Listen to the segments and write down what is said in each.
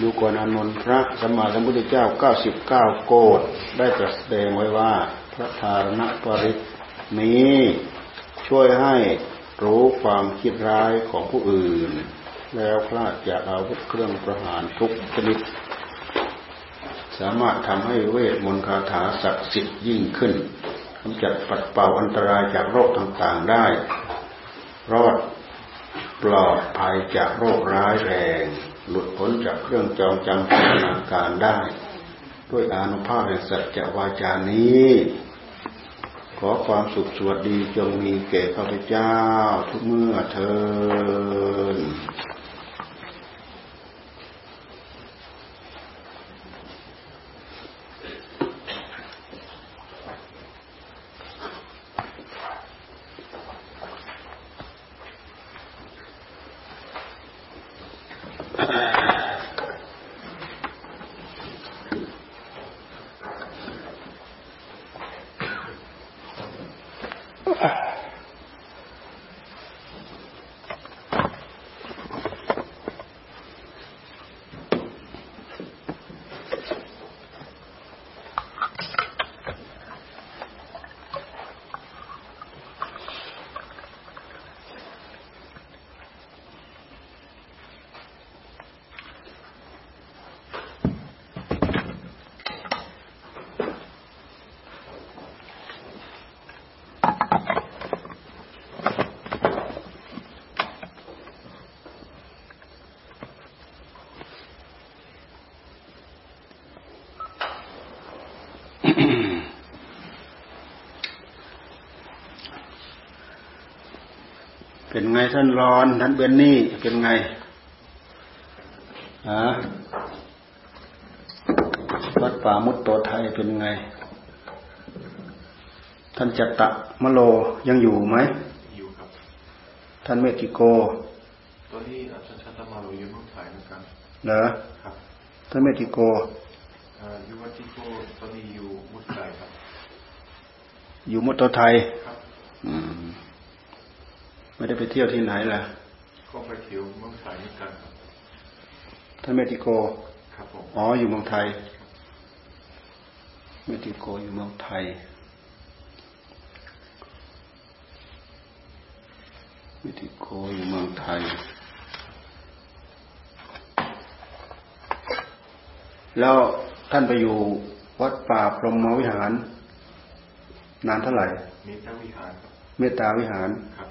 ดูก่อนอนนท์พระสัมมาสัมพุทธเจ้าเก้าสิบเก้าโกดได้ตรัสแสดงไว้ว่าพระธารณปริตนี้ช่วยให้รู้ความคิดร้ายของผู้อื่น แล้วพลาดจากอาวุธเครื่องประหารทุกชนิด สามารถทำให้เวทมนต์คาถาศักดิ์สิทธิ์ยิ่งขึ้นกำจัดปัดเป่าอันตรายจากโรคต่างๆได้ รอดปลอดภัยจากโรคร้ายแรง หลุดพ้นจากเครื่องจองจำพัฒนาการได้ ด้วยอานุภาพแห่งสัจจวาจานี้ ขอความสุขสวัสดีจงมีแก่ข้าพเจ้าทุกเมื่อเทิน เป็นไงท่านร้อนท่านเบนนี่เป็นไงฮะวัดป่ามุตโตไทยเป็นไง ท่านจัตตะมโลยังอยู่ไหมอยู่ครับ ท่านเมติโกตอนนี้อาจารย์ชัตมาโลอยู่เมืองไทยเหมือนกันเหรอครับ ท่านเมติโกอยู่วัดติโกตอนนี้อยู่มุตไทยครับ อยู่มุตโตไทยครับอืม ไม่ได้ไปเที่ยวที่ไหนล่ะ ก็ไปเที่ยวเมืองไทยเหมือนกันท่านเมติโก ครับผม อ๋อ อยู่เมืองไทย เมติโกอยู่เมืองไทย เมติโกอยู่เมืองไทย แล้วท่านไปอยู่วัดป่าพรหมวิหาร นานเท่าไหร่ เมตตาวิหาร เมตตาวิหาร ครับ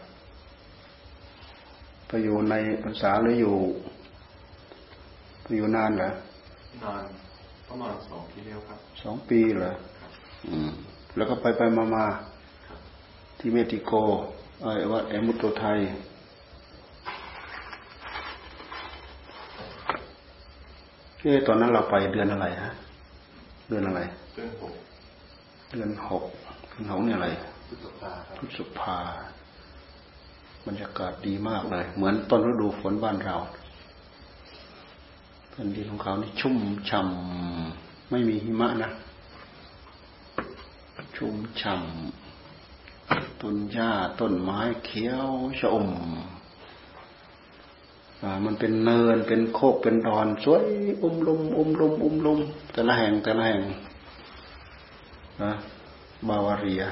ไปอยู่ในภาษาหรืออยู่ไปอยู่นานเหรอนานประมาณสองปีแล้วครับสองปีเหรออืม แล้วก็ไปไปมามาที่เมติโกไอ้วัดเอมุตโตไทยเอ๊ตอนนั้นเราไปเดือนอะไรฮะ เดือนอะไร เดือนหกเดือนหกเดือนหกเนี่ยอะไรพฤษภาพฤษภา บรรยากาศดีมากเลย เหมือนต้นฤดูฝนบ้านเราแผ่นดินของเขานี่ชุ่มฉ่ำไม่มีหิมะนะ ชุ่มฉ่ำต้นหญ้าต้นไม้เขียวชะอมมันเป็นเนินเป็นโคกเป็นดอน สวยอุ้มลุมอุ้มลุมอุ้มลุมแต่ละแห่งแต่ละแห่งนะบาวาเรีย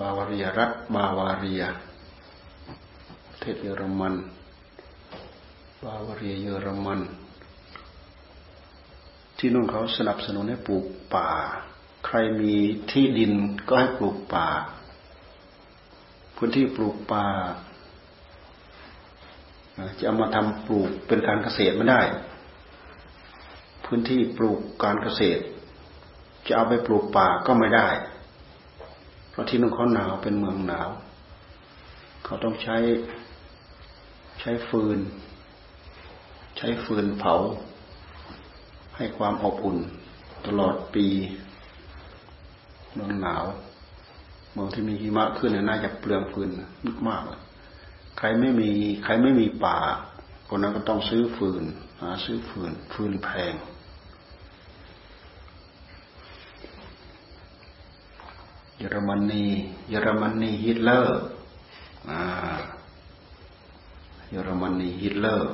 บาวาเรียรัฐบาวาเรียประเทศเยอรมัน บาวาเรียเยอรมัน ที่นู่นเขาสนับสนุนให้ปลูกป่า ใครมีที่ดินก็ให้ปลูกป่า พื้นที่ปลูกป่าจะเอามาทำปลูกเป็นการเกษตรไม่ได้ พื้นที่ปลูกการเกษตร จะเอาไปปลูกป่าก็ไม่ได้ เพราะที่นู่นเขาหนาวเป็นเมืองหนาว เขาต้องใช้ใช้ฟืน ใช้ฟืนเผา ให้ความอบอุ่น ตลอดปี เมืองหนาวเมืองที่มีหิมะขึ้นน่าจะเปลืองฟืนมากใครไม่มี ใครไม่มีป่าคนนั้นก็ต้องซื้อฟืนหาซื้อฟืนฟืนแพงเยอรมนีเยอรมนีฮิตเลอร์เยอรมนีฮิตเลอร์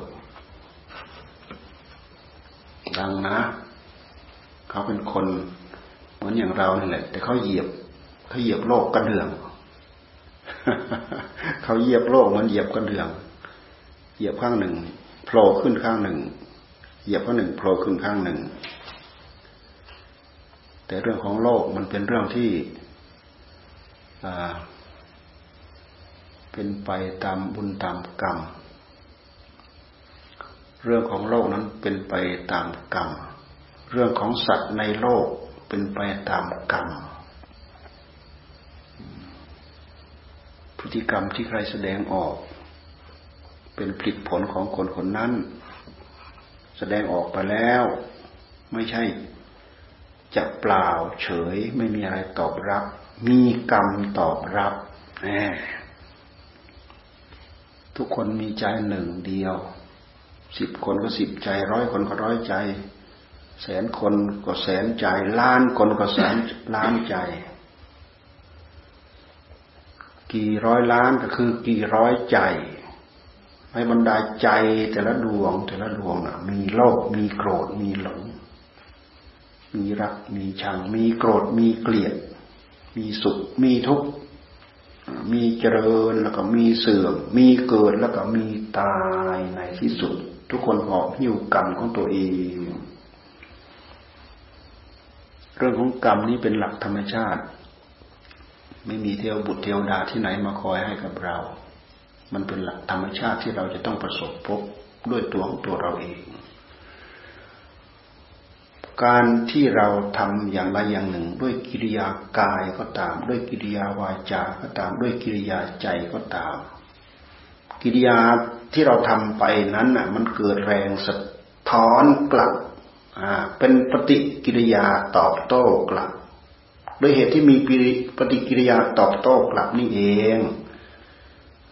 ฟังนะ เขาเป็นคนเหมือนอย่างเรานี่แหละ แต่เขาเหยียบเขาเหยียบโลกกระเดื่องเขาเหยียบโลกมันเหยียบกระเดื่องเหยียบข้างหนึ่งโผล่ขึ้นข้างหนึ่ง เหยียบข้างหนึ่งโผล่ขึ้นข้างหนึ่ง แต่เรื่องของโลกมันเป็นเรื่องที่ เป็นไปตามบุญตามกรรม เรื่องของโลกนั้นเป็นไปตามกรรม เรื่องของสัตว์ในโลกเป็นไปตามกรรม พฤติกรรมที่ใครแสดงออก เป็นผลผลของคนคนนั้น แสดงออกไปแล้ว ไม่ใช่จะเปล่าเฉยไม่มีอะไรตอบรับ มีกรรมตอบรับแน่ทุกคนมีใจหนึ่งเดียว สิบคนก็สิบใจร้อยคนก็ร้อยใจ แสนคนก็แสนใจ ล้านคนก็แสนล้านใจ กี่ร้อยล้านก็คือกี่ร้อยใจให้บรรดาใจแต่ละดวง แต่ละดวงนะมีโลภมีโกรธมีหลง มีรักมีชังมีโกรธมีเกลียด มีสุข มีทุกข์ มีเจริญแล้วก็มีเสื่อม มีเกิดแล้วก็มีตายในที่สุด ทุกคนหอบหิ้วกรรมของตัวเอง เรื่องของกรรมนี้เป็นหลักธรรมชาติ ไม่มีเทวบุตรเทวดาที่ไหนมาคอยให้กับเรา มันเป็นหลักธรรมชาติที่เราจะต้องประสบพบด้วยตัวของตัวเราเอง การที่เราทำอย่างใดอย่างหนึ่ง ด้วยกิริยากายก็ตาม ด้วยกิริยาวาจาก็ตาม ด้วยกิริยาใจก็ตาม กิริยาที่เราทำไปนั้นน่ะ มันเกิดแรงสะท้อนกลับอ่าเป็นปฏิกิริยาตอบโต้กลับด้วยเหตุที่มีปฏิกิริยาตอบโต้กลับนี่เอง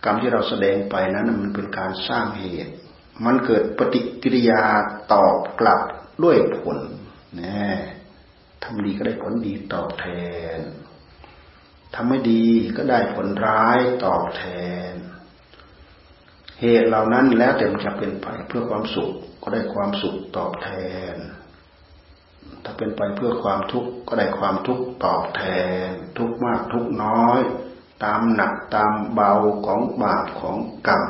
กรรมที่เราแสดงไปนั้นมันเป็นการสร้างเหตุ มันเกิดปฏิกิริยาตอบกลับด้วยผล นะทำดีก็ได้ผลดีตอบแทนทำไม่ดีก็ได้ผลร้ายตอบแทน เหตุเหล่านั้นแล้วแต่มันจะเป็นไปเพื่อความสุขก็ได้ความสุขตอบแทน ถ้าเป็นไปเพื่อความทุกข์ก็ได้ความทุกข์ตอบแทน ทุกมากทุกน้อย ตามหนักตามเบาของบาปของกรรม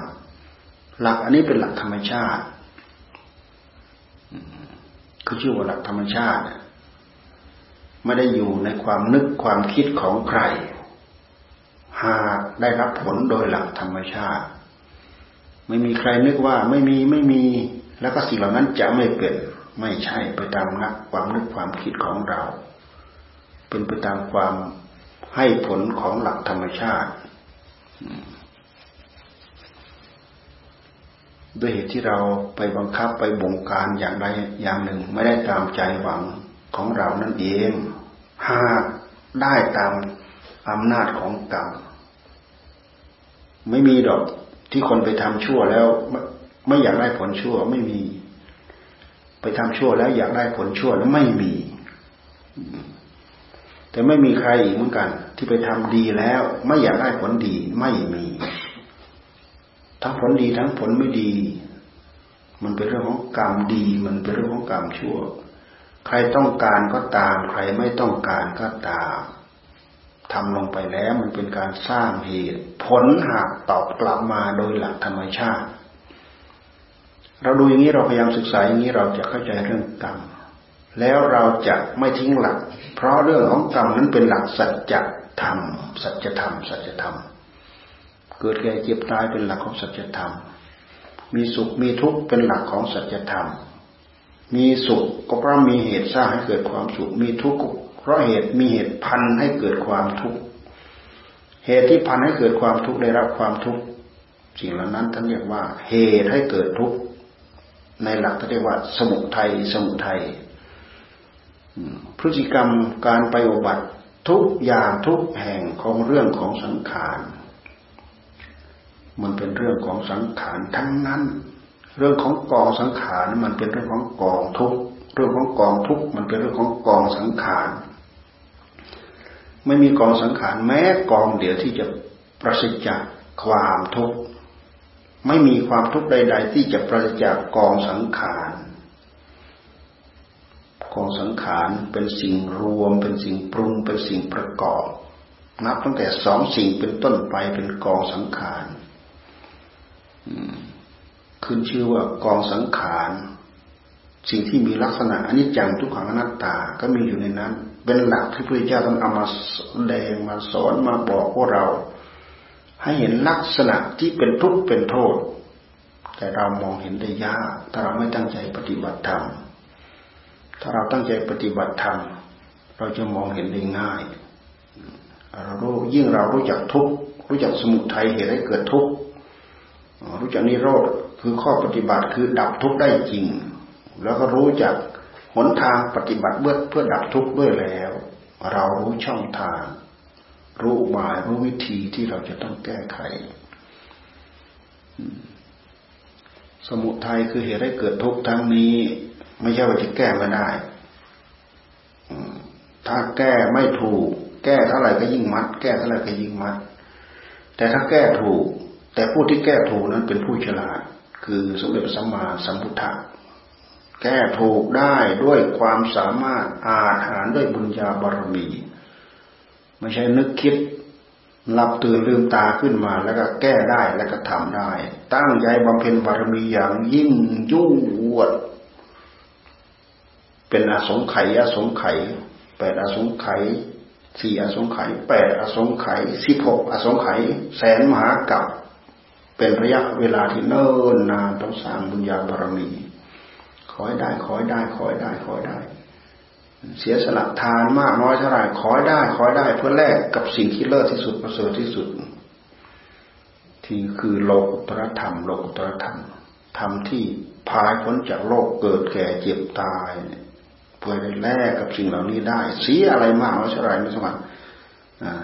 หลักอันนี้เป็นหลักธรรมชาติ เขาชื่อว่าหลักธรรมชาติ ไม่ได้อยู่ในความนึกความคิดของใคร หากได้รับผลโดยหลักธรรมชาติ ไม่มีใครนึกว่าไม่มีไม่มีแล้วก็สิ่งเหล่านั้นจะไม่เป็นไม่ใช่ไปตามนักความนึกความคิดของเรา เป็นไปตามความให้ผลของหลักธรรมชาติ ด้วยเหตุที่เราไปบังคับไปบงการอย่างใดอย่างหนึ่ง ไม่ได้ตามใจหวังของเรานั่นเอง หากได้ตามอำนาจของกรรมไม่มีดอกที่คนไปทำชั่วแล้วไม่อยากได้ผลชั่วไม่มี ไปทำชั่วแล้วอยากได้ผลชั่วแล้วไม่มี แต่ไม่มีใครอีกเหมือนกัน ที่ไปทำดีแล้ว ไม่อยากได้ผลดีไม่มี ทั้งผลดีทั้งผลไม่ดี มันเป็นเรื่องของกรรมดี มันเป็นเรื่องของกรรมชั่ว ใครต้องการก็ตาม ใครไม่ต้องการก็ตามทำลงไปแล้วมันเป็นการสร้างเหตุ ผลหากตอบกลับมาโดยหลักธรรมชาติ เราดูอย่างนี้เราพยายามศึกษาอย่างนี้เราจะเข้าใจเรื่องกรรมแล้วเราจะไม่ทิ้งหลัก เพราะเรื่องของกรรมนั้นเป็นหลักสัจธรรม สัจธรรม สัจธรรม เกิดแก่เจ็บตายเป็นหลักของสัจธรรม มีสุขมีทุกข์เป็นหลักของสัจธรรม มีสุขก็เพราะมีเหตุสร้างให้เกิดความสุข มีทุกข์เพราะเหตุมีเหตุพันให้เกิดความทุกข์ เหตุที่พันให้เกิดความทุกข์ได้รับความทุกข์สิ่งเหล่านั้นท่านเรียกว่า เหตุให้เกิดทุกข์ในหลักท่านเรียกว่า สมุทัยสมุทัยพฤติกรรมการไปอบัติทุกอย่างทุกแห่งของเรื่องของสังขาร มันเป็นเรื่องของสังขารทั้งนั้น เรื่องของกองสังขารมันเป็นเรื่องของกองทุกเรื่องของกองทุกมันเป็นเรื่องของกองสังขารไม่มีกองสังขารแม้กองเดียวที่จะประสิทธิ์จากความทุกข์ไม่มีความทุกข์ใด ๆ ที่จะประสิทธิ์จากกองสังขารกองสังขารเป็นสิ่งรวม เป็นสิ่งปรุงเป็นสิ่งประกอบ นับตั้งแต่สองสิ่งเป็นต้นไปเป็นกองสังขาร ขึ้นชื่อว่ากองสังขาร สิ่งที่มีลักษณะอันนี้จังทุกขังอนัตตาก็มีอยู่ในนั้น เป็นหลักที่พระเจ้าท่านเอามาแสดงมาสอนมาบอกพวกเรา ให้เห็นลักษณะที่เป็นทุกข์เป็นโทษ แต่เรามองเห็นได้ยาก ถ้าเราไม่ตั้งใจปฏิบัติธรรมถ้าเราตั้งใจปฏิบัติธรรมเราจะมองเห็นได้ง่ายเรารู้ยิ่งเรารู้จักทุกข์รู้จักสมุทัยเหตุให้เกิดทุกข์ รู้จักนิโรธคือข้อปฏิบัติคือดับทุกข์ได้จริง แล้วก็รู้จักหนทางปฏิบัติเพื่อเพื่อดับทุกข์ด้วยแล้ว เรารู้ช่องทาง รู้บายรู้วิธีที่เราจะต้องแก้ไข สมุทัยคือเหตุให้เกิดทุกข์ทั้งนี้ ไม่ใช่ว่าจะแก้ไม่ได้ถ้าแก้ไม่ถูก แก้เท่าไหร่ก็ยิ่งมัด แก้เท่าไหร่ก็ยิ่งมัด แต่ถ้าแก้ถูก แต่ผู้ที่แก้ถูกนั้นเป็นผู้ฉลาด คือสมเด็จพระสัมมาสัมพุทธะแก้ถูกได้ด้วยความสามารถอาหารด้วยบุญญาบารมี ไม่ใช่นึกคิดหลับตื่นลืมตาขึ้นมาแล้วก็แก้ได้แล้วก็ทำได้ ตั้งใจบำเพ็ญบารมีอย่างยิ่งยุ่งวด เป็นอสงไขยอสงไขยแปดอสงไขยสี่อสงไขยแปดอสงไขยสิบหกอสงไขยแสนมหากับ เป็นระยะเวลาที่เนิ่นนานต้องสร้างบุญญาบารมี ขอให้ได้ขอให้ได้ขอให้ได้ขอให้ได้ เสียสละทานมากน้อยเท่าไหร่ขอให้ได้ขอให้ได้เพื่อแลกกับสิ่งที่เลิศที่สุดประเสริฐที่สุด ที่คือโลกุตรธรรม โลกุตรธรรมธรรมที่พายพ้นจากโลกเกิดแก่เจ็บตายเพื่อได้แลกกับสิ่งเหล่านี้ได้เสียอะไรมากน้อยเท่าไหร่ไม่สมคร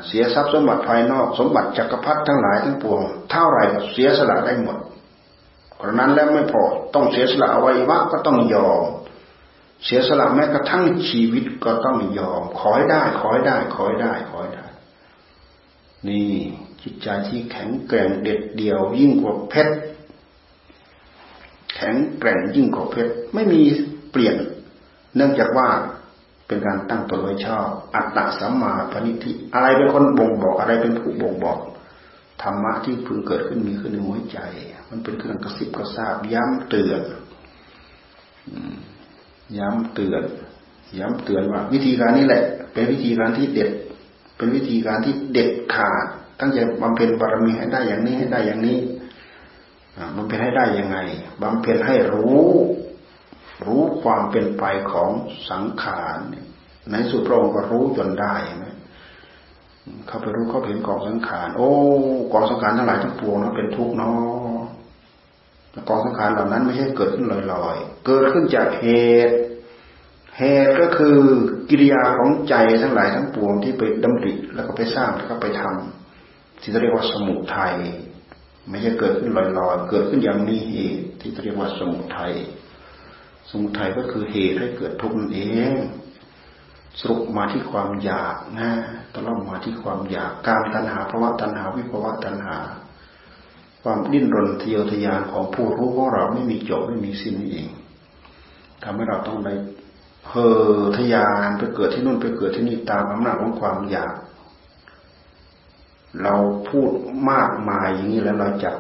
เสียทรัพย์สมบัติภายนอก สมบัติจักรพรรดิทั้งหลายทั้งปวง เท่าไรเสียสละได้หมดเพราะนั้นแล้วไม่พอต้องเสียสละอวัยวะก็ต้องยอม เสียสละแม้กระทั่งชีวิตก็ต้องยอม ขอให้ได้ขอให้ได้ขอให้ได้ขอให้ได้ นี่จิตใจที่แข็งแกร่งเด็ดเดี่ยว ยิ่งกว่าเพชรแข็งแกร่งยิ่งกว่าเพชรไม่มีเปลี่ยน เนื่องจากว่า เป็นการตั้งตนไว้ชอบ อัตตสัมมาปณิธิอะไรเป็นคนบ่งบอกอะไรเป็นผู้บ่งบอกธรรมะที่พึงเกิดขึ้นมีขึ้นในหัวใจ มันเป็นเครื่องกระซิบกระซาบย้ำเตือนย้ำเตือนย้ำเตือนว่า วิธีการนี้แหละ เป็นวิธีการที่เด็ด เป็นวิธีการที่เด็ดขาด ตั้งใจบำเพ็ญบารมีให้ได้อย่างนี้ให้ได้อย่างนี้บำเพ็ญให้ได้ยังไงบำเพ็ญให้รู้ รู้ความเป็นไปของสังขารในสุดพระองค์ก็รู้จนได้ไหมเขาไปรู้เขาเห็นกองสังขาร โอ้กองสังขารทั้งหลายทั้งปวงนั้นเป็นทุกข์เนาะกองสังขารเหล่านั้นไม่ใช่เกิดขึ้นลอยๆ เกิดขึ้นจากเหตุ เหตุก็คือกิริยาของใจทั้งหลายทั้งปวงที่ไปดำริแล้วก็ไปสร้างแล้วก็ไปทำที่เรียกว่าสมุทัยไม่ใช่เกิดขึ้นลอยๆ เกิดขึ้นอย่างมีเหตุที่เรียกว่าสมุทัย สมุทัยก็คือเหตุให้เกิดทุกข์นั่นเองสรุปมาที่ความอยากนะตลอดมาที่ความอยากการตัณหาภาวะตัณหาวิภาวะตัณหา ความดิ้นรนทะเยอทะยานของผู้รู้ของเราไม่มีจบไม่มีสิ้นเองทำให้เราต้องได้เฮอทะยานไปเกิดที่นู่นไปเกิดที่นี่ตามอำนาจของความอยาก เราพูดมากมายอย่างนี้แล้วเราจับ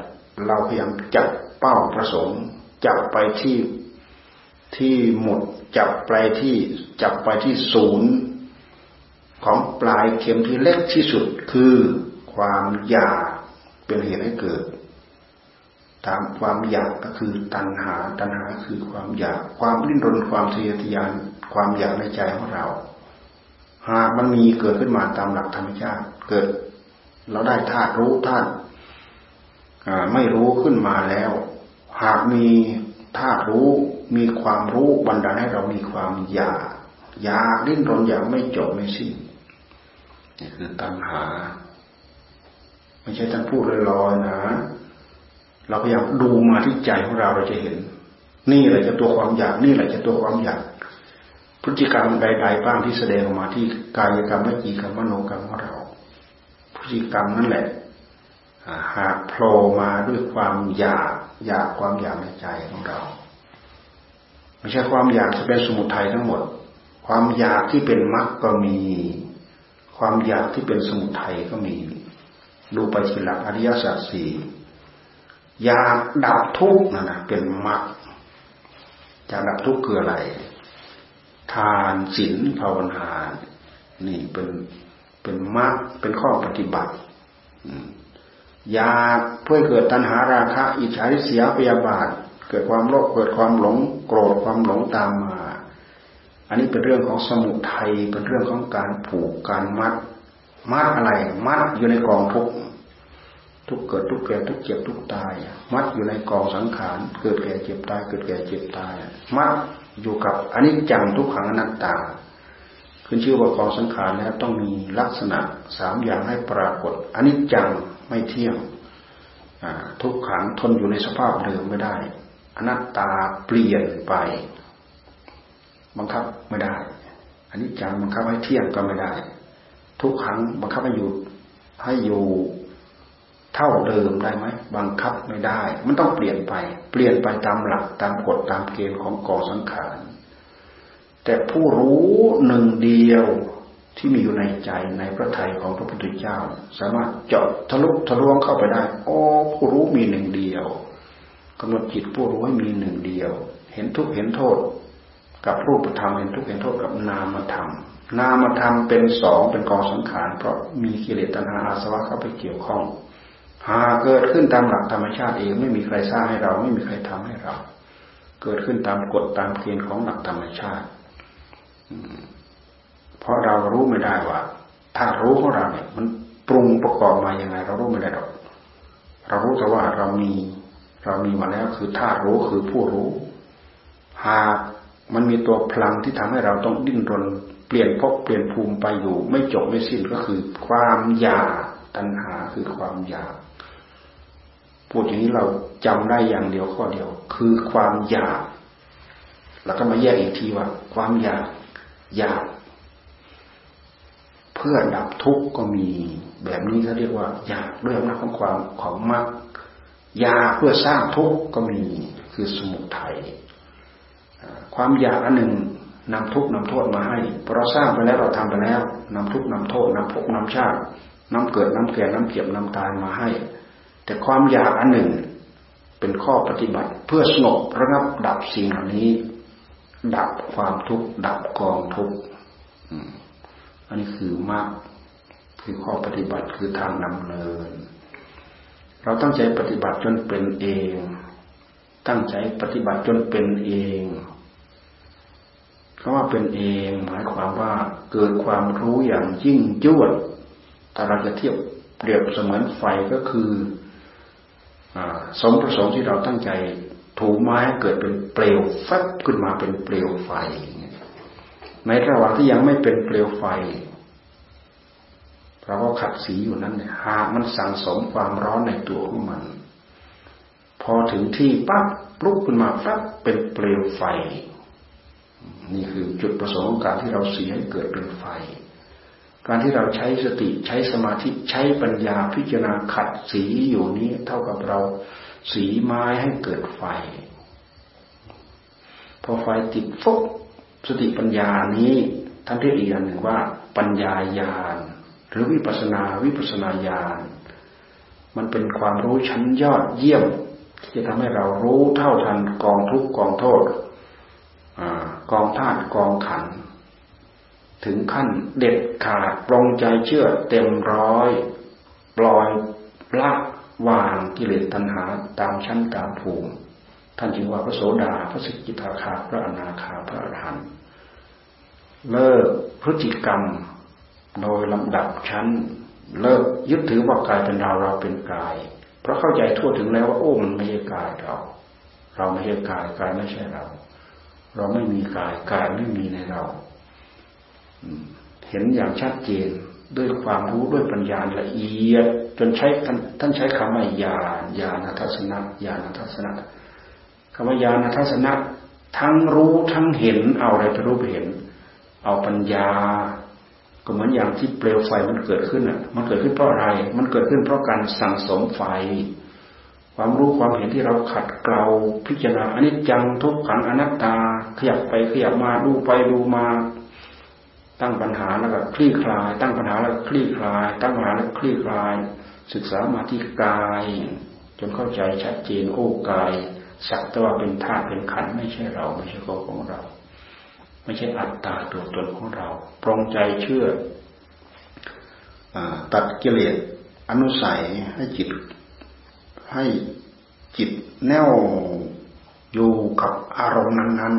เราพยายามจับเป้าประสงค์จับไปที่ ที่หมดจับปลายที่จับไปที่ศูนย์ของปลายเข็มที่เล็กที่สุดคือความอยากเป็นเหตุให้เกิด ตามความอยากก็คือตัณหา ตัณหาคือความอยาก ความริ้นรนความทะเยอทะยาน ความอยากในใจของเรา หากมันมีเกิดขึ้นมาตามหลักธรรมชาติ เกิด เราได้ธาตุรู้ธาตุไม่รู้ขึ้นมาแล้ว หากมี ธารู้มีความรู้บันดาลให้เรามีความอยากอยากดิ้นรนอยากไม่จบไม่สิ้นนี่คือตัณหา ไม่ใช่ท่านพูดลอยๆนะ เราพยายามดูมาที่ใจของเราเราจะเห็น นี่แหละจะตัวความอยากนี่แหละจะตัวความอยาก พฤติกรรมใด ๆ บ้างที่แสดงออกมาที่กายกรรมวิจีกรรมมโนกรรมของเรา พฤติกรรมนั่นแหละหากโผล่มาด้วยความอยาก อยากความอยากในใจของเรา ไม่ใช่ความอยากจะเป็นสมุทัยทั้งหมด ความอยากที่เป็นมรรคก็มี ความอยากที่เป็นสมุทัยก็มี ดูไปทีหลักอริยสัจสี่อยากดับทุกข์นั่นนะเป็นมรรคอยากดับทุกข์คืออะไร ทานศีลภาวนา นี่เป็นเป็นมรรคเป็นข้อปฏิบัติ อยากเพื่อเกิดตัณหาราคะ อิจฉาริษยาพยาบาท เกิดความโลภเกิดความหลงโกรธความหลงตามมา อันนี้เป็นเรื่องของสมุทัยเป็นเรื่องของการผูกการมัด มัดอะไร มัดอยู่ในกองทุกทุกเกิดทุกแก่ทุกเจ็บทุกตาย มัดอยู่ในกองสังขาร เกิดแก่เจ็บตาย เกิดแก่เจ็บตาย มัดอยู่กับอันนี้จังทุกขังอนัตตา ขึ้นชื่อว่ากองสังขารแล้วต้องมีลักษณะสามอย่างให้ปรากฏอันนี้จังไม่เที่ยงทุกขังทนอยู่ในสภาพเดิมไม่ได้ อนัตตาเปลี่ยนไป บังคับไม่ได้อันนี้จังบังคับให้เที่ยงก็ไม่ได้ ทุกขังบังคับให้อยู่ให้อยู่เท่าเดิมได้ไหมบังคับไม่ได้ มันต้องเปลี่ยนไป เปลี่ยนไปตามหลักตามกฎตามเกณฑ์ของกองสังขาร แต่ผู้รู้หนึ่งเดียวที่มีอยู่ในใจในพระทัยของพระพุทธเจ้า สามารถเจาะทะลุทะลวงเข้าไปได้โอ้ผู้รู้มีหนึ่งเดียวกำหนดจิตผู้รู้ให้มีหนึ่งเดียว เห็นทุกเห็นโทษ กับรูปธรรมเห็นทุกเห็นโทษกับนามธรรม นามธรรมเป็นสองเป็นกองสังขารเพราะมีกิเลสตัณหาอาสวะเข้าไปเกี่ยวข้องหาเกิดขึ้นตามหลักธรรมชาติเองไม่มีใครสร้างให้เราไม่มีใครทำให้เรา เกิดขึ้นตามกฎตามเกณฑ์ของหลักธรรมชาติ เพราะเรารู้ไม่ได้ว่า ถ้ารู้ของเราเนี่ย มันปรุงประกอบมาอย่างไง เรารู้ไม่ได้หรอก เรารู้แต่ว่าเรามี เรามีมาแล้วคือธารู้คือผู้รู้ หากมันมีตัวพลังที่ทำให้เราต้องดิ้นรน เปลี่ยนพบเปลี่ยนภูมิไปอยู่ ไม่จบไม่สิ้นก็คือ ความอยากตัณหาคือความอยากพูดอย่างนี้เราจำได้อย่างเดียวข้อเดียว คือความอยาก แล้วก็มาแยกอีกทีว่า ความอยาก ยาก เพื่อดับทุกข์ก็มีแบบนี้เขาเรียกว่า อยากด้วยอำนาจของความของมรรคยาเพื่อสร้างทุกข์ก็มีคือสมุทัยความอยากอันหนึ่งนำทุกข์นำโทษมาให้พอเราสร้างไปแล้วเราทำไปแล้วนำทุกข์นำโทษนำภพนำชาตินำเกิดนำแก่นำเจ็บนำตายมาให้ แต่ความอยากอันหนึ่งเป็นข้อปฏิบัติ เพื่อสงบระงับดับสิ่งเหล่านี้ ดับความทุกข์ดับกองทุกข์อันนี้คือมากคือข้อปฏิบัติคือทางนำเนิน เราตั้งใจปฏิบัติจนเป็นเอง ตั้งใจปฏิบัติจนเป็นเองคำว่าเป็นเอง หมายความว่าเกิดความรู้อย่างยิ่งยวดถ้าเราจะเทียบเปรียบเสมือนไฟก็คืออสมประสงค์ที่เราตั้งใจ ถูไม้เกิดเป็นเปลวแฟบขึ้นมาเป็นเปลวไฟในระหว่างที่ยังไม่เป็นเปลวไฟเราก็ขัดสีอยู่นั้นเนี่ยหากมันสั่งสมความร้อนในตัวของมัน พอถึงที่ปั๊บลุกขึ้นมาปั๊บเป็นเปลวไฟ นี่คือจุดประสงค์ของการที่เราสีให้เกิดเป็นไฟ การที่เราใช้สติใช้สมาธิใช้ปัญญาพิจารณาขัดสีอยู่นี้ เท่ากับเราสีไม้ให้เกิดไฟ พอไฟติดฟุกสติปัญญานี้ท่านเรียกอีกอย่างหนึ่งว่า ปัญญาญาณหรือวิปัสนาวิปัสนาญาณมันเป็นความรู้ชั้นยอดเยี่ยม ที่จะทำให้เรารู้เท่าทันกองทุกกองโทษกองธาตุกองขัน ถึงขั้นเด็ดขาดปรงใจเชื่อเต็มร้อย ปล่อยละวางกิเลสตัณหาตามชั้นตามภูมิท่านจึงว่าพระโสดาพระสิกิทาคาพระอนาคาพระอรหันต์เลิกพฤติกรรมโดยลำดับชั้น เลิกยึดถือว่ากายเป็นเราเราเป็นกาย เพราะเข้าใจทั่วถึงแล้วว่าโอ้มันไม่ใช่กายเรา เราไม่ใช่กายกายไม่ใช่เรา เราไม่มีกายกายไม่มีในเรา เห็นอย่างชัดเจนด้วยความรู้ด้วยปัญญาละเอียด จนใช้ท่านใช้คำว่าญาณญาณทัศนะญาณทัศนะคำว่าญาณทัศนะทั้งรู้ทั้งเห็นเอาอะไรไปรู้ไปเห็น เอาปัญญา ก็เหมือนอย่างที่เปลวไฟมันเกิดขึ้นอะ มันเกิดขึ้นเพราะอะไร มันเกิดขึ้นเพราะการสั่งสมไฟ ความรู้ความเห็นที่เราขัดเกลาพิจารณาอันนี้จังทุกขังอนัตตา ขยับไปขยับมาดูไปดูมา ตั้งปัญหาแล้วก็คลี่คลาย ตั้งปัญหาแล้วคลี่คลาย ตั้งปัญหาแล้วคลี่คลาย ศึกษามาที่กาย จนเข้าใจชัดเจนโอ้กาย สักแต่ว่าเป็นธาตุเป็นขันไม่ใช่เราไม่ใช่ตัวของเรา ไม่ใช่อัตตาตัวตนของเราปรงใจเชื่ออตัดกิเลสอนุสัยให้จิต ให้จิตแน่วอยู่กับอารมณ์นั้น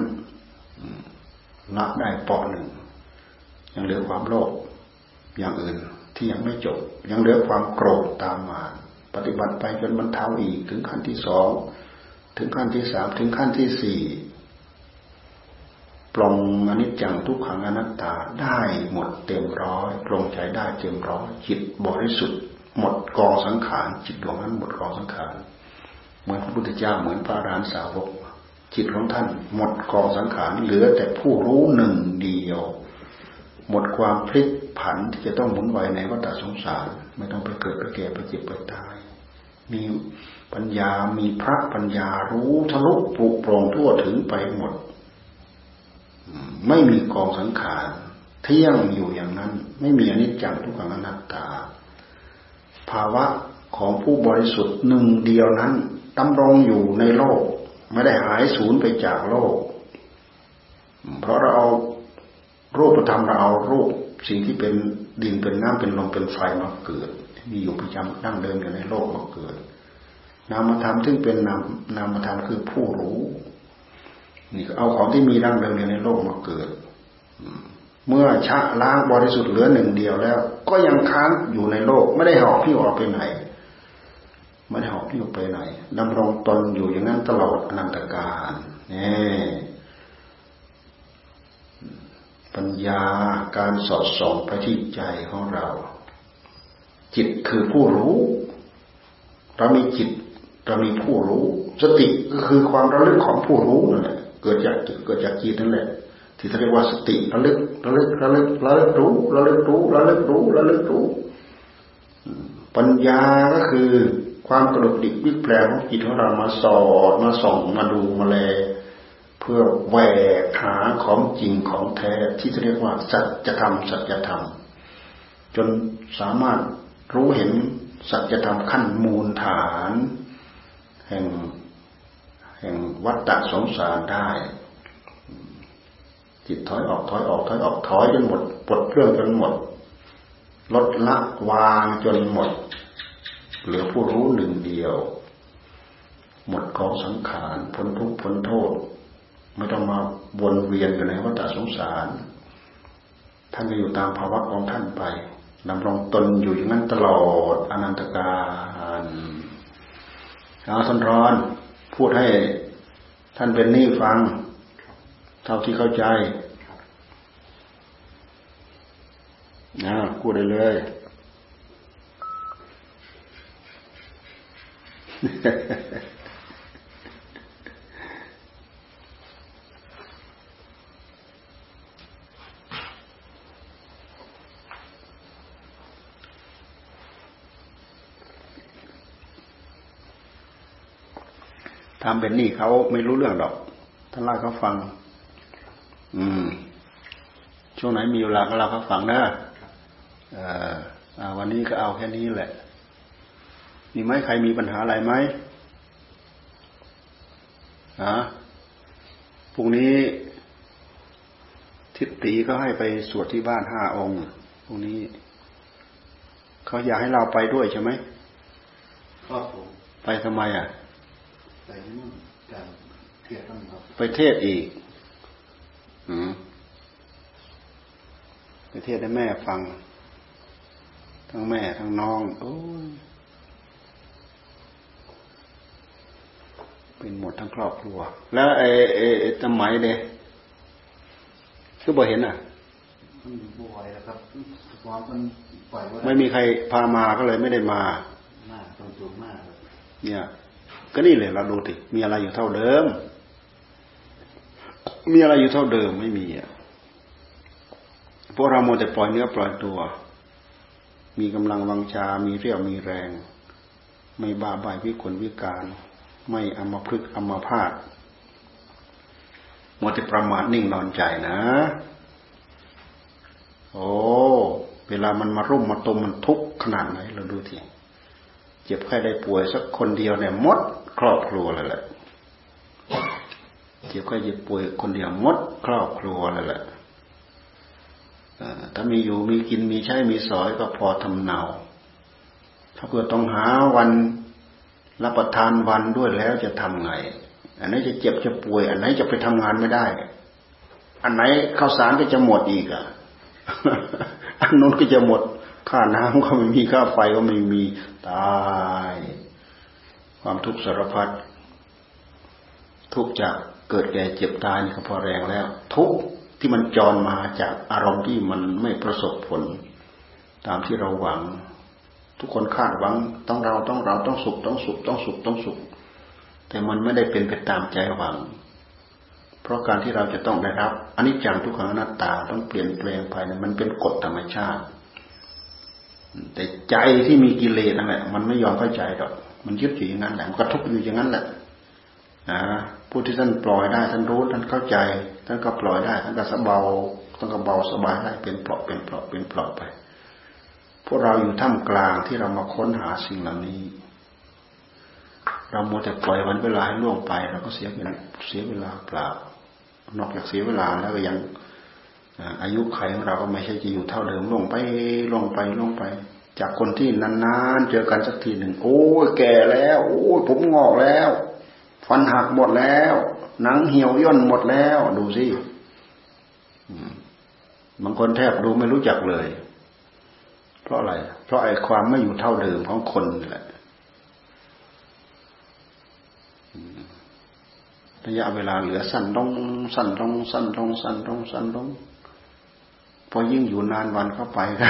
ๆละได้ปอหนึ่ง ยังเหลือความโลภอย่างอื่นที่ยังไม่จบ ยังเหลือความโกรธตามมาปฏิบัติไปจนบรรเทาอีกถึงขั้นที่สองถึงขั้นที่สามถึงขั้นที่สี่ปลงอนิจจังทุกขังอนัตตาได้หมดเต็มร้อยปลงใจได้เต็มร้อยจิตบริสุทธิ์หมดกองสังขารจิตดวงนั้นหมดกองสังขารเหมือนพระพุทธเจ้าเหมือนพระรหันสาวกจิตของท่านหมดกองสังขารเหลือแต่ผู้รู้หนึ่งเดียว หมดความพลิกผันที่จะต้องหมุนไหวในวัฏสงสาร ไม่ต้องไปเกิดไปแก่ไปเจ็บไปตาย มีปัญญามีพระปัญญารู้ทะลุปุโปร่งทั่วถึงไปหมด ไม่มีกองสังขารเที่ยงอยู่อย่างนั้น ไม่มีอนิจจังทุกขังอนัตตา ภาวะของผู้บริสุทธิ์หนึ่งเดียวนั้นดำรงอยู่ในโลก ไม่ได้หายสูญไปจากโลก เพราะเราเอา รูปธรรมเราเอารูปสิ่งที่เป็นดินเป็นน้ำเป็นลมเป็นไฟมาเกิด มีอยู่ประจำดั้งเดิมอยู่ในโลกมาเกิด นามธรรมซึ่งเป็นนามนามธรรมคือผู้รู้นี่ก็เอาของที่มีดั้งเดิมอยู่ในโลกมาเกิดเมื่อชะล้างบริสุทธิ์เหลือหนึ่งเดียวแล้ว ก็ยังค้างอยู่ในโลก ไม่ได้หอบพี่ออกไปไหนไม่ได้หอบพี่ออกไปไหนดำรงตนอยู่อย่างนั้นตลอดอนันตกาลนี่ ปัญญาการสอดส่องไปที่ใจของเรา จิตคือผู้รู้ เรามีจิตเรามีผู้รู้ สติก็คือความระลึกของผู้รู้นั่นแหละเกิดจากเกิดจากจิตนั่นแหละ ที่เรียกว่าสติระลึกระลึกระลึกระลึกรู้ระลึกรู้ระลึกรู้ระลึกรู้ ปัญญาก็คือความกระดุกดิกวิแปลของจิตของเรามาสอดมาส่องมาดูมาแล เพื่อแหวกหาของจริงของแท้ที่เรียกว่าสัจธรรมสัจธรรม จนสามารถรู้เห็นสัจธรรมขั้นมูลฐาน แห่งแห่งวัฏฏะสงสารได้ จิตถอยออกถอยออกถอยออกถอยจนหมดปลดเครื่องจนหมด ลดละวางจนหมด เหลือผู้รู้หนึ่งเดียว หมดกองสังขารพ้นทุกข์พ้นโทษ ไม่ต้องมาวนเวียนอยู่ในวัฏสงสาร ท่านจะอยู่ตามภาวะของท่านไปดำรงตนอยู่อย่างนั้นตลอดอนันตกาลเอาท่านร้อนพูดให้ท่านเป็นนี่ฟัง เท่าที่เข้าใจนะพูดได้เลย ทำเป็นนี่เขาไม่รู้เรื่องดอกท่านเล่าเขาฟัง อืม ช่วงไหนมีเวลาก็เล่าเขาฟังนะเออวันนี้ก็เอาแค่นี้แหละ มีไหมใครมีปัญหาอะไรไหมฮะพรุ่งนี้ ทิฏฐีก็ให้ไปสวดที่บ้านห้าองค์พรุ่งนี้ เขาอยากให้เราไปด้วยใช่ไหมครับผมไปทำไมอะ ไปนู่นการเทศนั่นครับไปเทศอีกอืมไปเทศให้แม่ฟัง ทั้งแม่ทั้งน้องโอ้ยเป็นหมดทั้งครอบครัว แล้วไอ้ไอ้ทำไมเด้คือบ่เห็นอะมันบ่อยนะครับความมันปล่อยไม่มีใครพามาก็เลยไม่ได้มาหน้าตรงจุดมาก เนี่ย ก็นี่เลยเราดูติมีอะไรอยู่เท่าเดิม มีอะไรอยู่เท่าเดิมไม่มีอะพวกเราโมแต่ปล่อยเนื้อปล่อยตัว มีกำลังวังชา มีเรี่ยวมีแรง ไม่บ้าใบวิกลวิการ ไม่อมพฤกอมพาตโมแต่ประมาทนิ่งนอนใจนะ โอ้เวลามันมารุ่มมาตมมันทุกข์ขนาดไหนเราดูทีเจ็บไข้ได้ป่วยสักคนเดียวเนี่ยมด ครอบครัวเลยแหละเจ็บไข้เจ็บป่วยคนเดียวมดครอบครัวเลยแหละถ้ามีอยู่มีกินมีใช้มีสอยก็พอทำเนาถ้าเกิดต้องหาวันรับประทานวันด้วยแล้วจะทำไง อันไหนจะเจ็บจะป่วย อันไหนจะไปทำงานไม่ได้ อันไหนข้าวสารก็จะหมดอีกอะ อันนู้นก็จะหมด ค่าน้ำก็ไม่มีค่าไฟก็ไม่มีตาย ความทุกข์สารพัดทุกจากเกิดแก่เจ็บตายนี่ก็พอแรงแล้ว ทุกที่มันจรมาจากอารมณ์ที่มันไม่ประสบผล ตามที่เราหวัง ทุกคนคาดหวังต้องเราต้องเราต้องสุขต้องสุขต้องสุขต้องสุข แต่มันไม่ได้เป็นไปตามใจหวัง เพราะการที่เราจะต้องได้รับอันนี้จังทุกขังอนัตตาต้องเปลี่ยนแปลงภายในมันเป็นกฎธรรมชาติ แต่ใจที่มีกิเลสนั่นแหละมันไม่ยอมเข้าใจหรอก มันยึดอยู่อย่างนั้นแหละมันกระทุกอยู่อย่างนั้นแหละนะผู้ที่ท่านปล่อยได้ท่านรู้ท่านเข้าใจท่านก็ปล่อยได้ท่านก็สบาท่านก็เบาสบายได้เป็นเปลาะเป็นเปลาะเป็นเปลาะไป พวกเราอยู่ท่ามกลางที่เรามาค้นหาสิ่งเหล่านี้ เราโมแต่ปล่อยวันเวลาให้ล่วงไปเราก็เสียเป็นเสียเวลาเปล่านอกจากเสียเวลาแล้วก็ยังอายุไขของเราก็ไม่ใช่จะอยู่เท่าเดิมลงไปลงไปลงไป จากคนที่นานๆเจอกันสักทีหนึ่งโอ้ยแก่แล้ว โอ้ยผมงอกแล้ว ฟันหักหมดแล้ว หนังเหี่ยวย่นหมดแล้ว ดูสิบางคนแทบดูไม่รู้จักเลย เพราะอะไร เพราะไอ้ความไม่อยู่เท่าเดิมของคนนี่แหละระยะเวลาเหลือสั้นลงสั้นลงสั้นลงสั้นลงสั้นลงพอยิ่งอยู่นานวันเข้าไปก็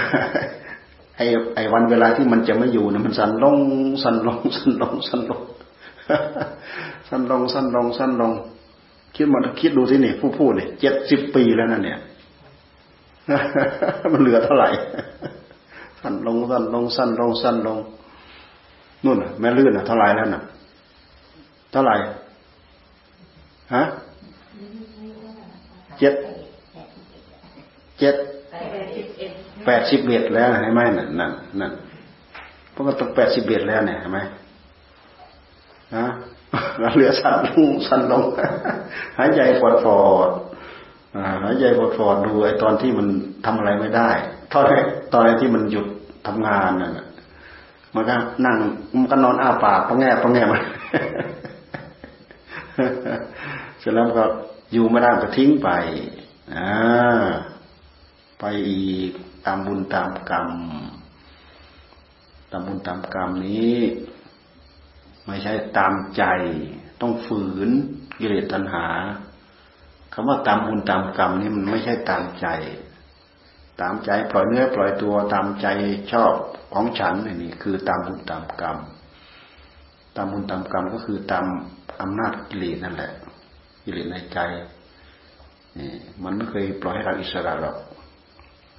ไอ้ไอ้วันเวลาที่มันจะไม่อยู่เนี่ยมันสั้นลงสั้นลงสั้นลงสั้นลงสั้นลงสั้นลงสั้นลง คิดมาคิดดูสิเนี่ยผู้พูดเนี่ยเจ็ดสิบปีแล้วนั่นเนี่ยมันเหลือเท่าไหร่สั้นลงสั้นลงสั้นลงสั้นลงนู่นแม่ลื่นอะเท่าไหร่แล้วน่ะ เท่าไหร่ฮะเจ็ดเจ็ด แปดสิบเอ็ดแล้วเห็นไหมนั่นนั่นนั่นพวกก็ต้องแปดสิบเอ็ดแล้วเนี่ยเห็นไหมนะเราเหลือสั่นลงสั่นลงหายใจปวดฟอดหายใจปวดฟอดดูไอ้ตอนที่มันทำอะไรไม่ได้ตอนตอนที่มันหยุดทำงานน่ะมันก็นั่งมันก็นอนอ้าปากปังแง่ปังแง่มาเสร็จแล้วก็อยู่ไม่ได้ก็ทิ้งไปอ่า ไปอีกตามบุญตามกรรมตามบุญตามกรรมนี้ ไม่ใช่ตามใจ ต้องฝืนกิเลสตัณหาคำว่าตามบุญตามกรรมนี่มันไม่ใช่ตามใจ ตามใจปล่อยเนื้อปล่อยตัวตามใจชอบของฉันนี่คือตามบุญตามกรรม ตามบุญตามกรรมก็คือตามอำนาจกิเลสนั่นแหละ กิเลสในใจนี่มันไม่เคยปล่อยให้เราอิสระหรอก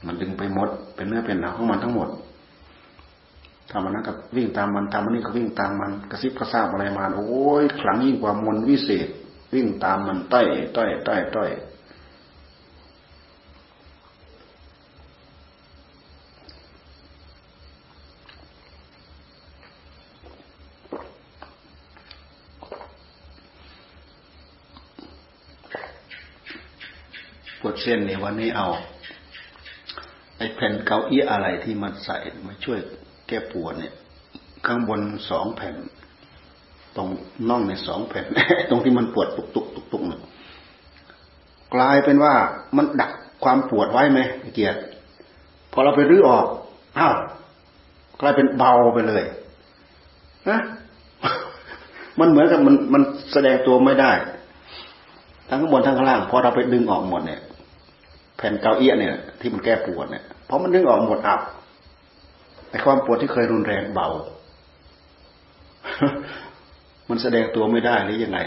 มันดึงไปหมด เป็นเนื้อเป็นหนังของมันทั้งหมดทำมันนั้นก็วิ่งตามมันทำมันนี่ก็วิ่งตามมันกระซิบกระซาบอะไรมาโอ้ยขลังยิ่งกว่ามนวิเศษ วิ่งตามมันต้อยต้อยต้อยต้อยปวดเส้นเนี่ยวันนี้เอา ไอ้แผ่นเกาอี้อะไรที่มันใส่มาช่วยแก้ปวดเนี่ย ข้างบนสองแผ่น ตรงน่องในสองแผ่น ตรงที่มันปวดตุกตุกตุกตุกเนี่ยกลายเป็นว่ามันดักความปวดไว้ไหมเกียรติพอเราไปรื้อออกอ้าวกลายเป็นเบาไปเลยนะมันเหมือนกับมันมันแสดงตัวไม่ได้ ทั้งข้างบนทั้งข้างล่างพอเราไปดึงออกหมดเนี่ย ผ่นเกาเอี้ยเนี่ย ที่มันแก้ปวดเนี่ยเพอมันดึงออกหมดอับไอความปวดที่เคยรุนแรงเบา มันแสดงตัวไม่ได้หรือยังไง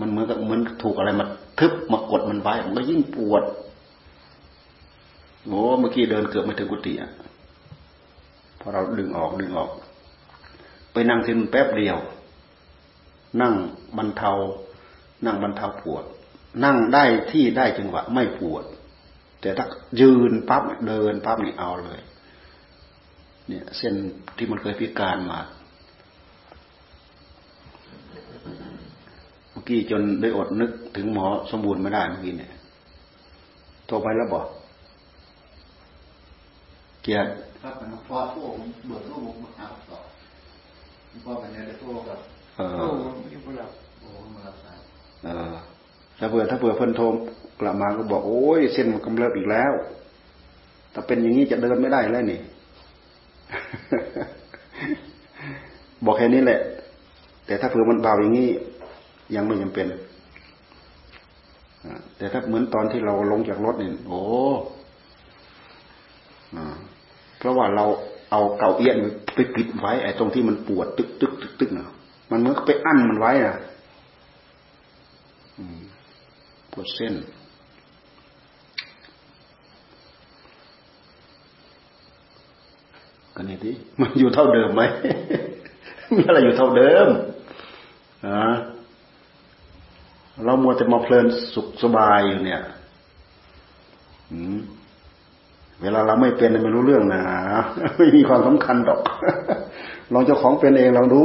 มันเหมือนกับเหมือนถูกอะไรมาทึบมากดมันไว้มันก็ยิ่งปวดโอ้เมื่อกี้เดินเกือบไม่ถึงกุฏิอะพอเราดึงออกดึงออก ไปนั่งที่มันแป๊บเดียว นั่งบรรเทา นั่งบรรเทาปวด นั่งได้ที่ได้จังหวะไม่ปวด แต่ถ้ายืนปั๊บเดินปั๊บนี่เอาเลย เนี่ยเส้นที่มันเคยพิการมาเมื่อกี้จนได้อดนึกถึงหมอสมบูรณ์ไม่ได้เมื่อกี้เนี่ยโทรไปแล้วบอกเกียรติครับมันพอโทรเบื่อโทรมาหาต่อพอมันเนี่ยได้โทรกับเออไม่พอรับโอ้มารับสายเออถ้าเผื่อถ้าเผื่อเพิ่นโทร กลับมาก็บอกโอ้ยเส้นมันกำเริบอีกแล้วถ้าเป็นอย่างนี้จะเดินไม่ได้แล้วนี่ บอกแค่นี้แหละ แต่ถ้าเผื่อมันเบาอย่างนี้ยังไม่จำเป็นแต่ถ้าเหมือนตอนที่เราลงจากรถนี่โอ้เพราะว่าเราเอาเก่าเอี้ยนไปปิดไว้ ไอ้ตรงที่มันปวดตึกตึกตึกตึกเนาะมันเหมือนไปอั้นมันไว้นะปวดเส้น กันนี่ดิมันอยู่เท่าเดิมไหมมีอะไรอยู่เท่าเดิมอ่าเรามัวแต่มาเพลินสุขสบายอยู่เนี่ยเวลาเราไม่เป็นไม่รู้เรื่องนะไม่มีความสำคัญหรอกลองเจ้าของเป็นเองลองดู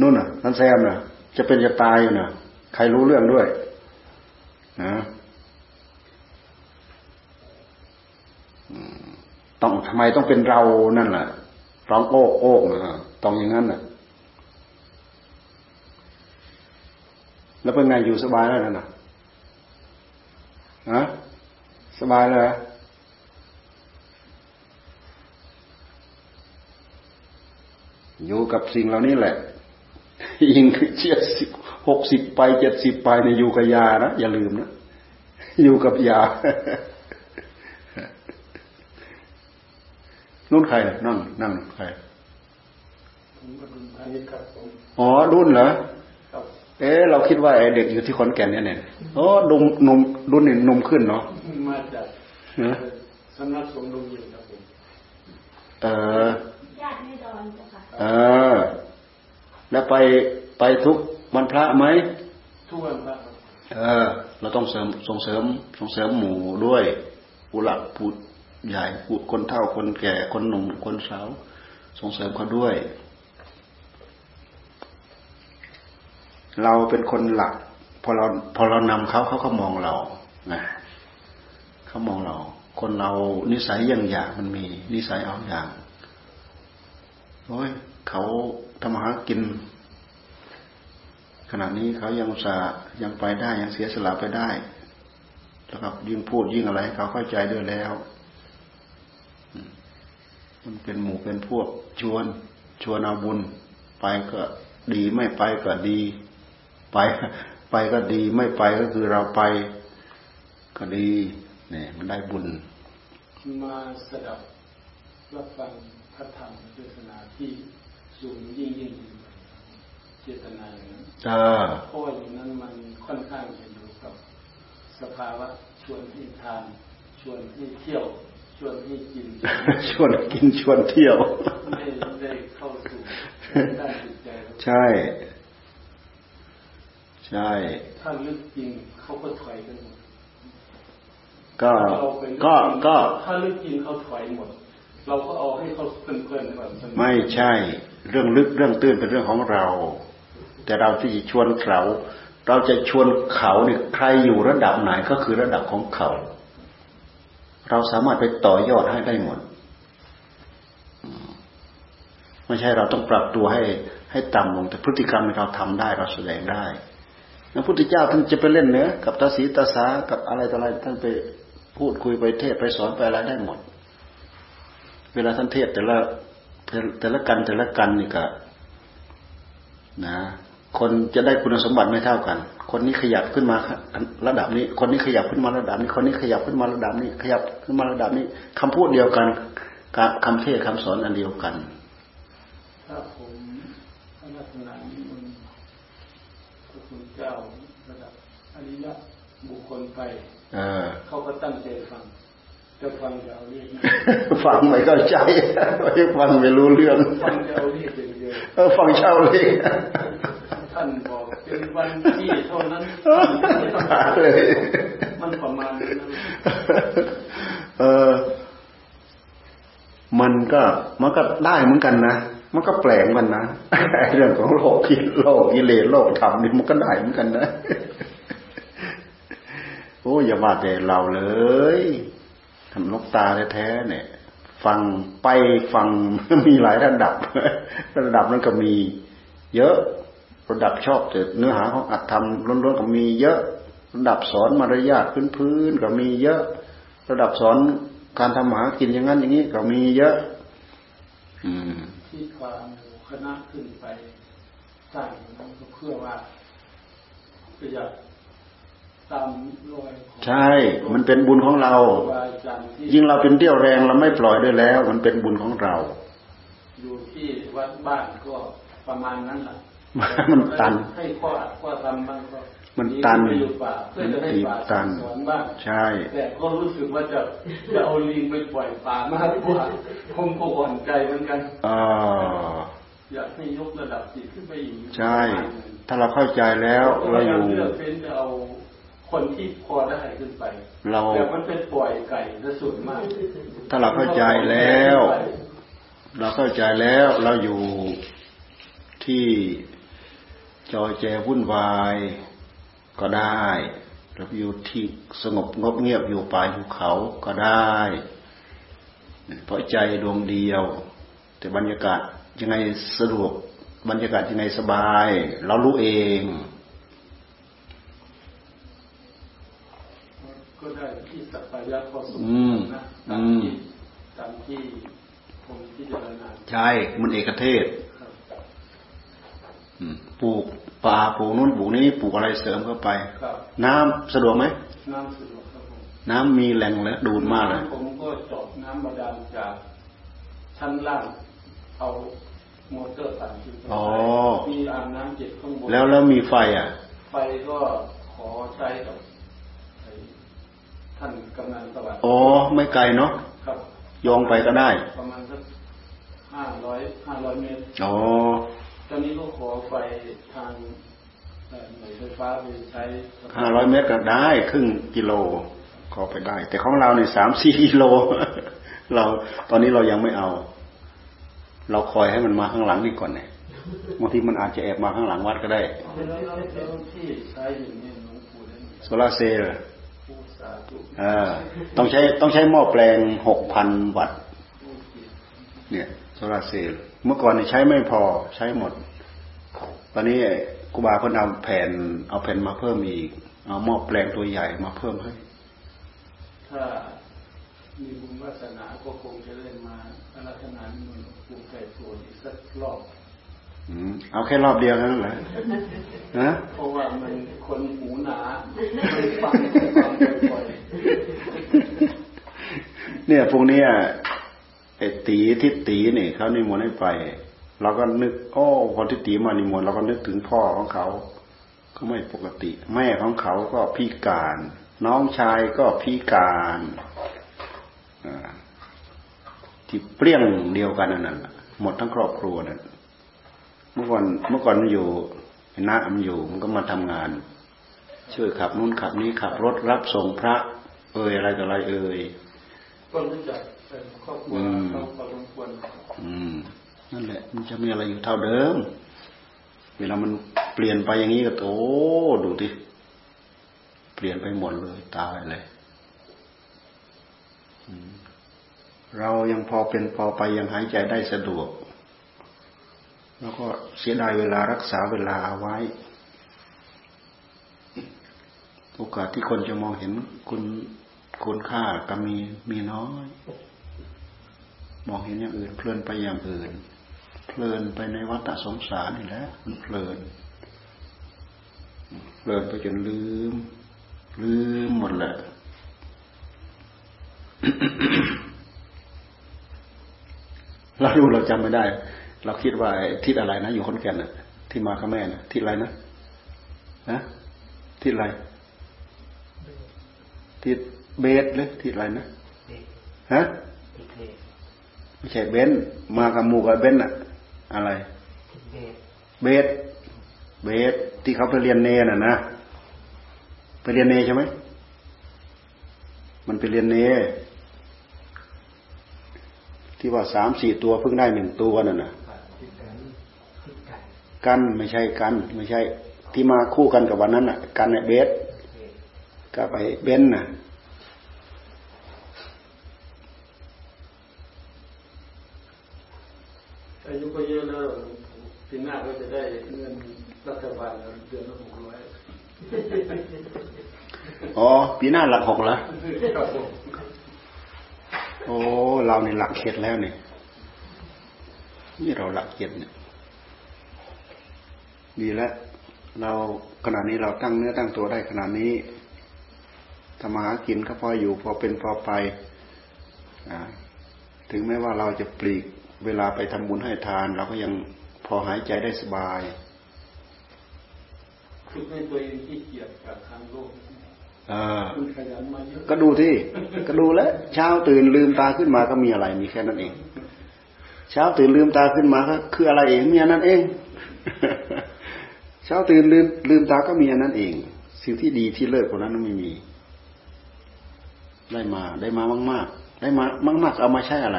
นู่นน่ะนั่นแซมน่ะ จะเป็นจะตายอยู่น่ะ ใครรู้เรื่องด้วยนะ ต้องทำไมต้องเป็นเรานั่นแหละร้องโอ้โอ้นะต้องอย่างนั้นน่ะ แล้วเป็นไงอยู่สบายแล้วนะฮะสบายเลยอยู่กับสิ่งเหล่านี้แหละ ยิงเจ็ดสิบหกสิบไปเจ็ดสิบไปในอยู่กับยานะอย่าลืมนะอยู่กับยา นุ่นใครนั่งนั่งใครอ๋อรุ่นเหรอเอ๊เราคิดว่าไอเด็กอยู่ที่ขอนแก่นเนี่ยเนี่ยโอ้ดุมนุ่มรุ่นนี่นุ่มขึ้นเนาะมาจากสำนักสงฆ์ดงยินครับผมเออญาติไม่ดอนจ้ะค่ะเออ แล้วไปไปทุกวันพระไหมทุกวันพระเออ เราต้องเสริมส่งเสริมส่งเสริมหมู่ด้วยผู้หลักผู้ ใหญ่คนเฒ่าคนแก่คนหนุ่มคนสาวส่งเสริมเขาด้วย เราเป็นคนหลัก พอเราพอเรานำเขาเขาก็มองเราไงเขามองเรา คนเรานิสัยอย่างอย่างมันมี นิสัยเอาอย่างโอ้ยเขาทำมาหากิน ขณะนี้เขายังสายังไปได้ยังเสียสละไปได้แล้วก็ยิ่งพูดยิ่งอะไร เขาเข้าใจด้วยแล้ว มันเป็นหมู่เป็นพวกชวน ชวนเอาบุญ ไปก็ดีไม่ไปก็ดี ไปไปก็ดีไม่ไปก็คือเราไปก็ดีเนี่ยมันได้บุญ มาสดับรับฟังพระธรรมเทศนาที่สูงยิ่งยิ่งเจตนาอย่างนั้นเพราะอย่างนั้นมันค่อนข้างจะอยู่กับ สภาวะชวนที่ทาน ชวนที่เที่ยว ชวนที่กิน ชวนกินชวนเที่ยว ไม่ได้เข้าสู่ด้านจิตใจใช่ ใช่ ถ้าลึกจริงเขาก็ถอยกันหมดก็ก็ก็ถ้าลึกจริงเขาถอยหมด เราก็เอาให้เขาเพลินๆก่อนไม่ใช่ เรื่องลึกเรื่องตื้นเป็นเรื่องของเรา แต่เราที่จะชวนเขาเราจะชวนเขาเนี่ยใครอยู่ระดับไหนก็คือระดับของเขา เราสามารถไปต่อยอดให้ได้หมด ไม่ใช่เราต้องปรับตัวให้ให้ต่ำลงแต่พฤติกรรมเราทำได้เราแสดงได้พระพุทธเจ้าท่านจะไปเล่นเนื้อกับตาสีตาสากับอะไรต่ออะไรท่านไปพูดคุยไปเทศไปสอนไปอะไรได้หมด เวลาท่านเทศแต่ละแต่ละกันแต่ละกันนี่ก็นะ คนจะได้คุณสมบัติไม่เท่ากัน คนนี้ขยับขึ้นมาระดับนี้ คนนี้ขยับขึ้นมาระดับนี้ คนนี้ขยับขึ้นมาระดับนี้ ขยับขึ้นมาระดับนี้คำพูดเดียวกันคำเทศคำสอนอันเดียวกันเจ้าระดับอริยะบุคคลไปเขาก็ตั้งใจฟัง จะฟังจะเอาเรียกฟังไม่เข้าใจไม่ฟังไม่รู้เรื่องฟังจะเอาเรียกเป็นเดียวเออฟังเช่าเลยท่านบอกเป็นวันที่เท่านั้นเลยมันประมาณนั้นเออมันก็มันก็ได้เหมือนกันนะมันก็แปลงมันนะเรื่องของโลกกิโลกกิเลสโลกธรรมนี่มันก็ได้เหมือนกันนะโอ้อย่าว่าแต่เราเลย ทำนกตาแท้ๆเนี่ย ฟังไปฟังมีหลายระดับ ระดับนั้นก็มี เยอะ ระดับชอบแต่เนื้อหาของอัตธรรมล้วนๆก็มีเยอะ ระดับสอนมารยาทพื้นๆก็มีเยอะ ระดับสอนการทำหากินอย่างนั้นอย่างนี้ก็มีเยอะ อืมที่ความคณะขึ้นไปสร้างก็เพื่อว่าประหยัดตามรอย ใช่ มันเป็นบุญของเรา ยิ่งเราเป็นเดี่ยวแรงเราไม่ปล่อยด้วยแล้ว มันเป็นบุญของเรา อยู่ที่วัดบ้านก็ประมาณนั้นแหละมันตันให้ข้อข้อทำบ้างก็มันตันเพื่อจะให้ป่าตันสอนบ้างใช่ แต่ก็รู้สึกว่าจะจะเอาลิงไปปล่อยป่ามากกว่าคงก็อ่อนใจเหมือนกันออยากให้ยกระดับจิตขึ้นไปอีกใช่ ถ้าเราเข้าใจแล้วเราอยู่เลือกเฟ้นจะเอา คนที่พอได้ขึ้นไปเราแต่มันเป็นปล่อยไก่ซะสุดมาก ถ้าเราเข้าใจแล้ว เราเข้าใจแล้วเราอยู่ที่จอยแจวุ่นวายก็ได้เราอยู่ที่สงบงบเงียบอยู่ป่าอยู่เขาก็ได้ เพราะใจดวงเดียว แต่บรรยากาศยังไงสะดวกบรรยากาศยังไงสบาย เรารู้เอง ก็ได้ที่ สัพพยะพอสมควรนะตามที่ตามที่ผมที่จะรนาใช่ มันเอกเทศปลูกป่าปลูกนู้นปลูกนี้ปลูกอะไรเสริมเข้าไป น้ำสะดวกไหมน้ำสะดวกครับผมน้ำมีแหล่งแล้วดูดมากเลยผมก็จบน้ำบาดาลจากชั้นล่างเอามอเตอร์ปั่นขึ้นไปมีอ่างน้ำเจ็ดข้างบนแล้วแล้วมีไฟอะ ไฟก็ขอใช้กับ ท่านกำนันสวัสดิ์อ๋อไม่ไกลเนาะครับยองไปก็ได้ ประมาณสักห้าร้อยห้าร้อยเมตรอ๋อตอนนี้ก็ขอไฟทางหน่วยไฟฟ้าไปใช้ห้าร้อยเมตรก็ได้ ครึ่งกิโลขอไปได้ แต่ของเราเนี่ยสามสี่กิโล เราตอนนี้เรายังไม่เอา เราคอยให้มันมาข้างหลังนี่ก่อนเนี่ยบางทีมันอาจจะแอบมาข้างหลังวัดก็ได้โซลาเซลล์ ต้องใช้ต้องใช้หม้อแปลงหกพันวัตต์เนี่ยโซลาเซลล์เมื่อก่อนนี่ใช้ไม่พอใช้หมด ตอนนี้กูบาเพิ่นเอาแผ่น เอาแผ่นมาเพิ่มอีก เอาหม้อแปลงตัวใหญ่มาเพิ่มให้ ถ้ามีบุญวาสนาก็คงจะเล่นมาอารัธนามันปลูกไก่ตัวอีกสักรอบเอาแค่รอบเดียวนั่นแหละนะเพราะว่ามันคนหูหนาไม่ฟังฟังบ่อย เนี่ยพวกนี้ไอ้ตีทิฏตีเนี่ยเขานิมนต์ให้ไปเราก็นึก โอ้พอทิฏตีมานิมนต์เราก็นึกถึงพ่อของเขาเขาไม่ปกติ แม่ของเขาก็พิการ น้องชายก็พิการที่เปรี้ยงเดียวกันนั่นหมดทั้งครอบครัวนั่นเมื่อก่อนเมื่อก่อนมันอยู่น้ามันอยู่มันก็มาทำงาน ช่วยขับนู้นขับนี้ขับรถรับส่งพระ เอ่ยอะไรต่ออะไรเอ่ย ก็รู้จักเป็นครอบครัวเขาพอสมควรอืมนั่นแหละ มันจะมีอะไรอยู่เท่าเดิม เวลามันเปลี่ยนไปอย่างนี้ก็โอ้ดูดิเปลี่ยนไปหมดเลยตายเลยเรายังพอเป็นพอไปยังหายใจได้สะดวก แล้วก็เสียดายเวลารักษาเวลาไว้ โอกาสที่คนจะมองเห็นคุณ คุณค่าก็มีมีน้อย มองเห็นอย่างอื่น เพลินไปอย่างอื่น เพลินไปในวัฏสงสารนี่แหละมันเพลิน เพลินไปจนลืม ลืมหมดแหละเราดูเราจำไม่ได้ เราคิดว่าทิศอะไรนะ อยู่คนแก่นน่ะที่มากับแม่นะทิศอะไรนะนะทิศอะไรทิศ เบสเลยทิศอะไรนะฮะไม่ใช่เบนมากับหมูกับเบนอะอะไร เบสเบสที่เขาไปเรียนเนน่ะนะไปเรียนเนใช่ไหมมันไปเรียนเนที่ว่าสามสี่ตัวเพิ่งได้หนึ่งตัวนั่นน่ะกันไม่ใช่กัน ไม่ใช่ ที่มาคู่กันกับวันนั้นน่ะ กันเนี่ยเบสกับไปเบนน่ะอายุก็เยอะแล้วปีหน้าก็จะได้เงิน รัฐบาลเดือนละหกร้อยอ๋อ ปีหน้าหลักหกแล้วโอ้ เราในหลักเข็ดแล้วเนี่ย นี่เราหลักเข็ดเนี่ย ดีแล้ว เราขณะนี้เราตั้งเนื้อตั้งตัวได้ขนาดนี้ทำมาหากินก็พออยู่พอเป็นพอไปถึงแม้ว่าเราจะปลีกเวลาไปทำบุญให้ทาน เราก็ยังพอหายใจได้สบาย คือให้ตัวเองที่เกียดกับทางโลกก็ดูที่ก็ดูแล้วเช้าตื่นลืมตาขึ้นมาก็มีอะไรมีแค่นั้นเอง เช้าตื่นลืมตาขึ้นมาก็คืออะไรเองมีอันนั้นเอง เช้าตื่นลืมลืมตาก็มีอันนั้นเอง สิ่งที่ดีที่เลิศกว่านั้นไม่มี ได้มาได้มามาก ๆ ได้มามาก ๆ เอามาใช้อะไร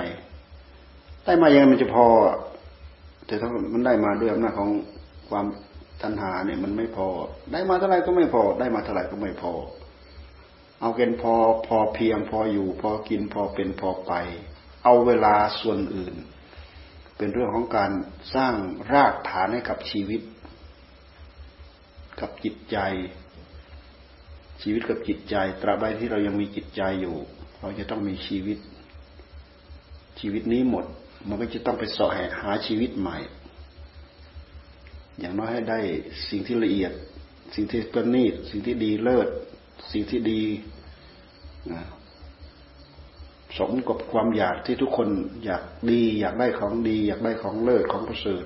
ได้มายังมันจะพอแต่ถ้ามันได้มาด้วยอำนาจของความ ตัณหาเนี่ยมันไม่พอ ได้มาเท่าไหร่ก็ไม่พอ ได้มาเท่าไหร่ก็ไม่พอ เอาเกณฑ์พอพอเพียงพออยู่ พอกินพอเป็นพอไป เอาเวลาส่วนอื่น เป็นเรื่องของการสร้างรากฐานให้กับชีวิต กับจิตใจ ชีวิตกับจิตใจ ตราบใดที่เรายังมีจิตใจอยู่ เราจะต้องมีชีวิต ชีวิตนี้หมด มันก็จะต้องไปสาะหาชีวิตใหม่ อย่างน้อยให้ได้สิ่งที่ละเอียด สิ่งที่ประณีตสิ่งที่ดีเลิศ สิ่งที่ดีสมกับความอยากที่ทุกคนอยากดี อยากได้ของดี อยากได้ของเลิศของประเสริฐ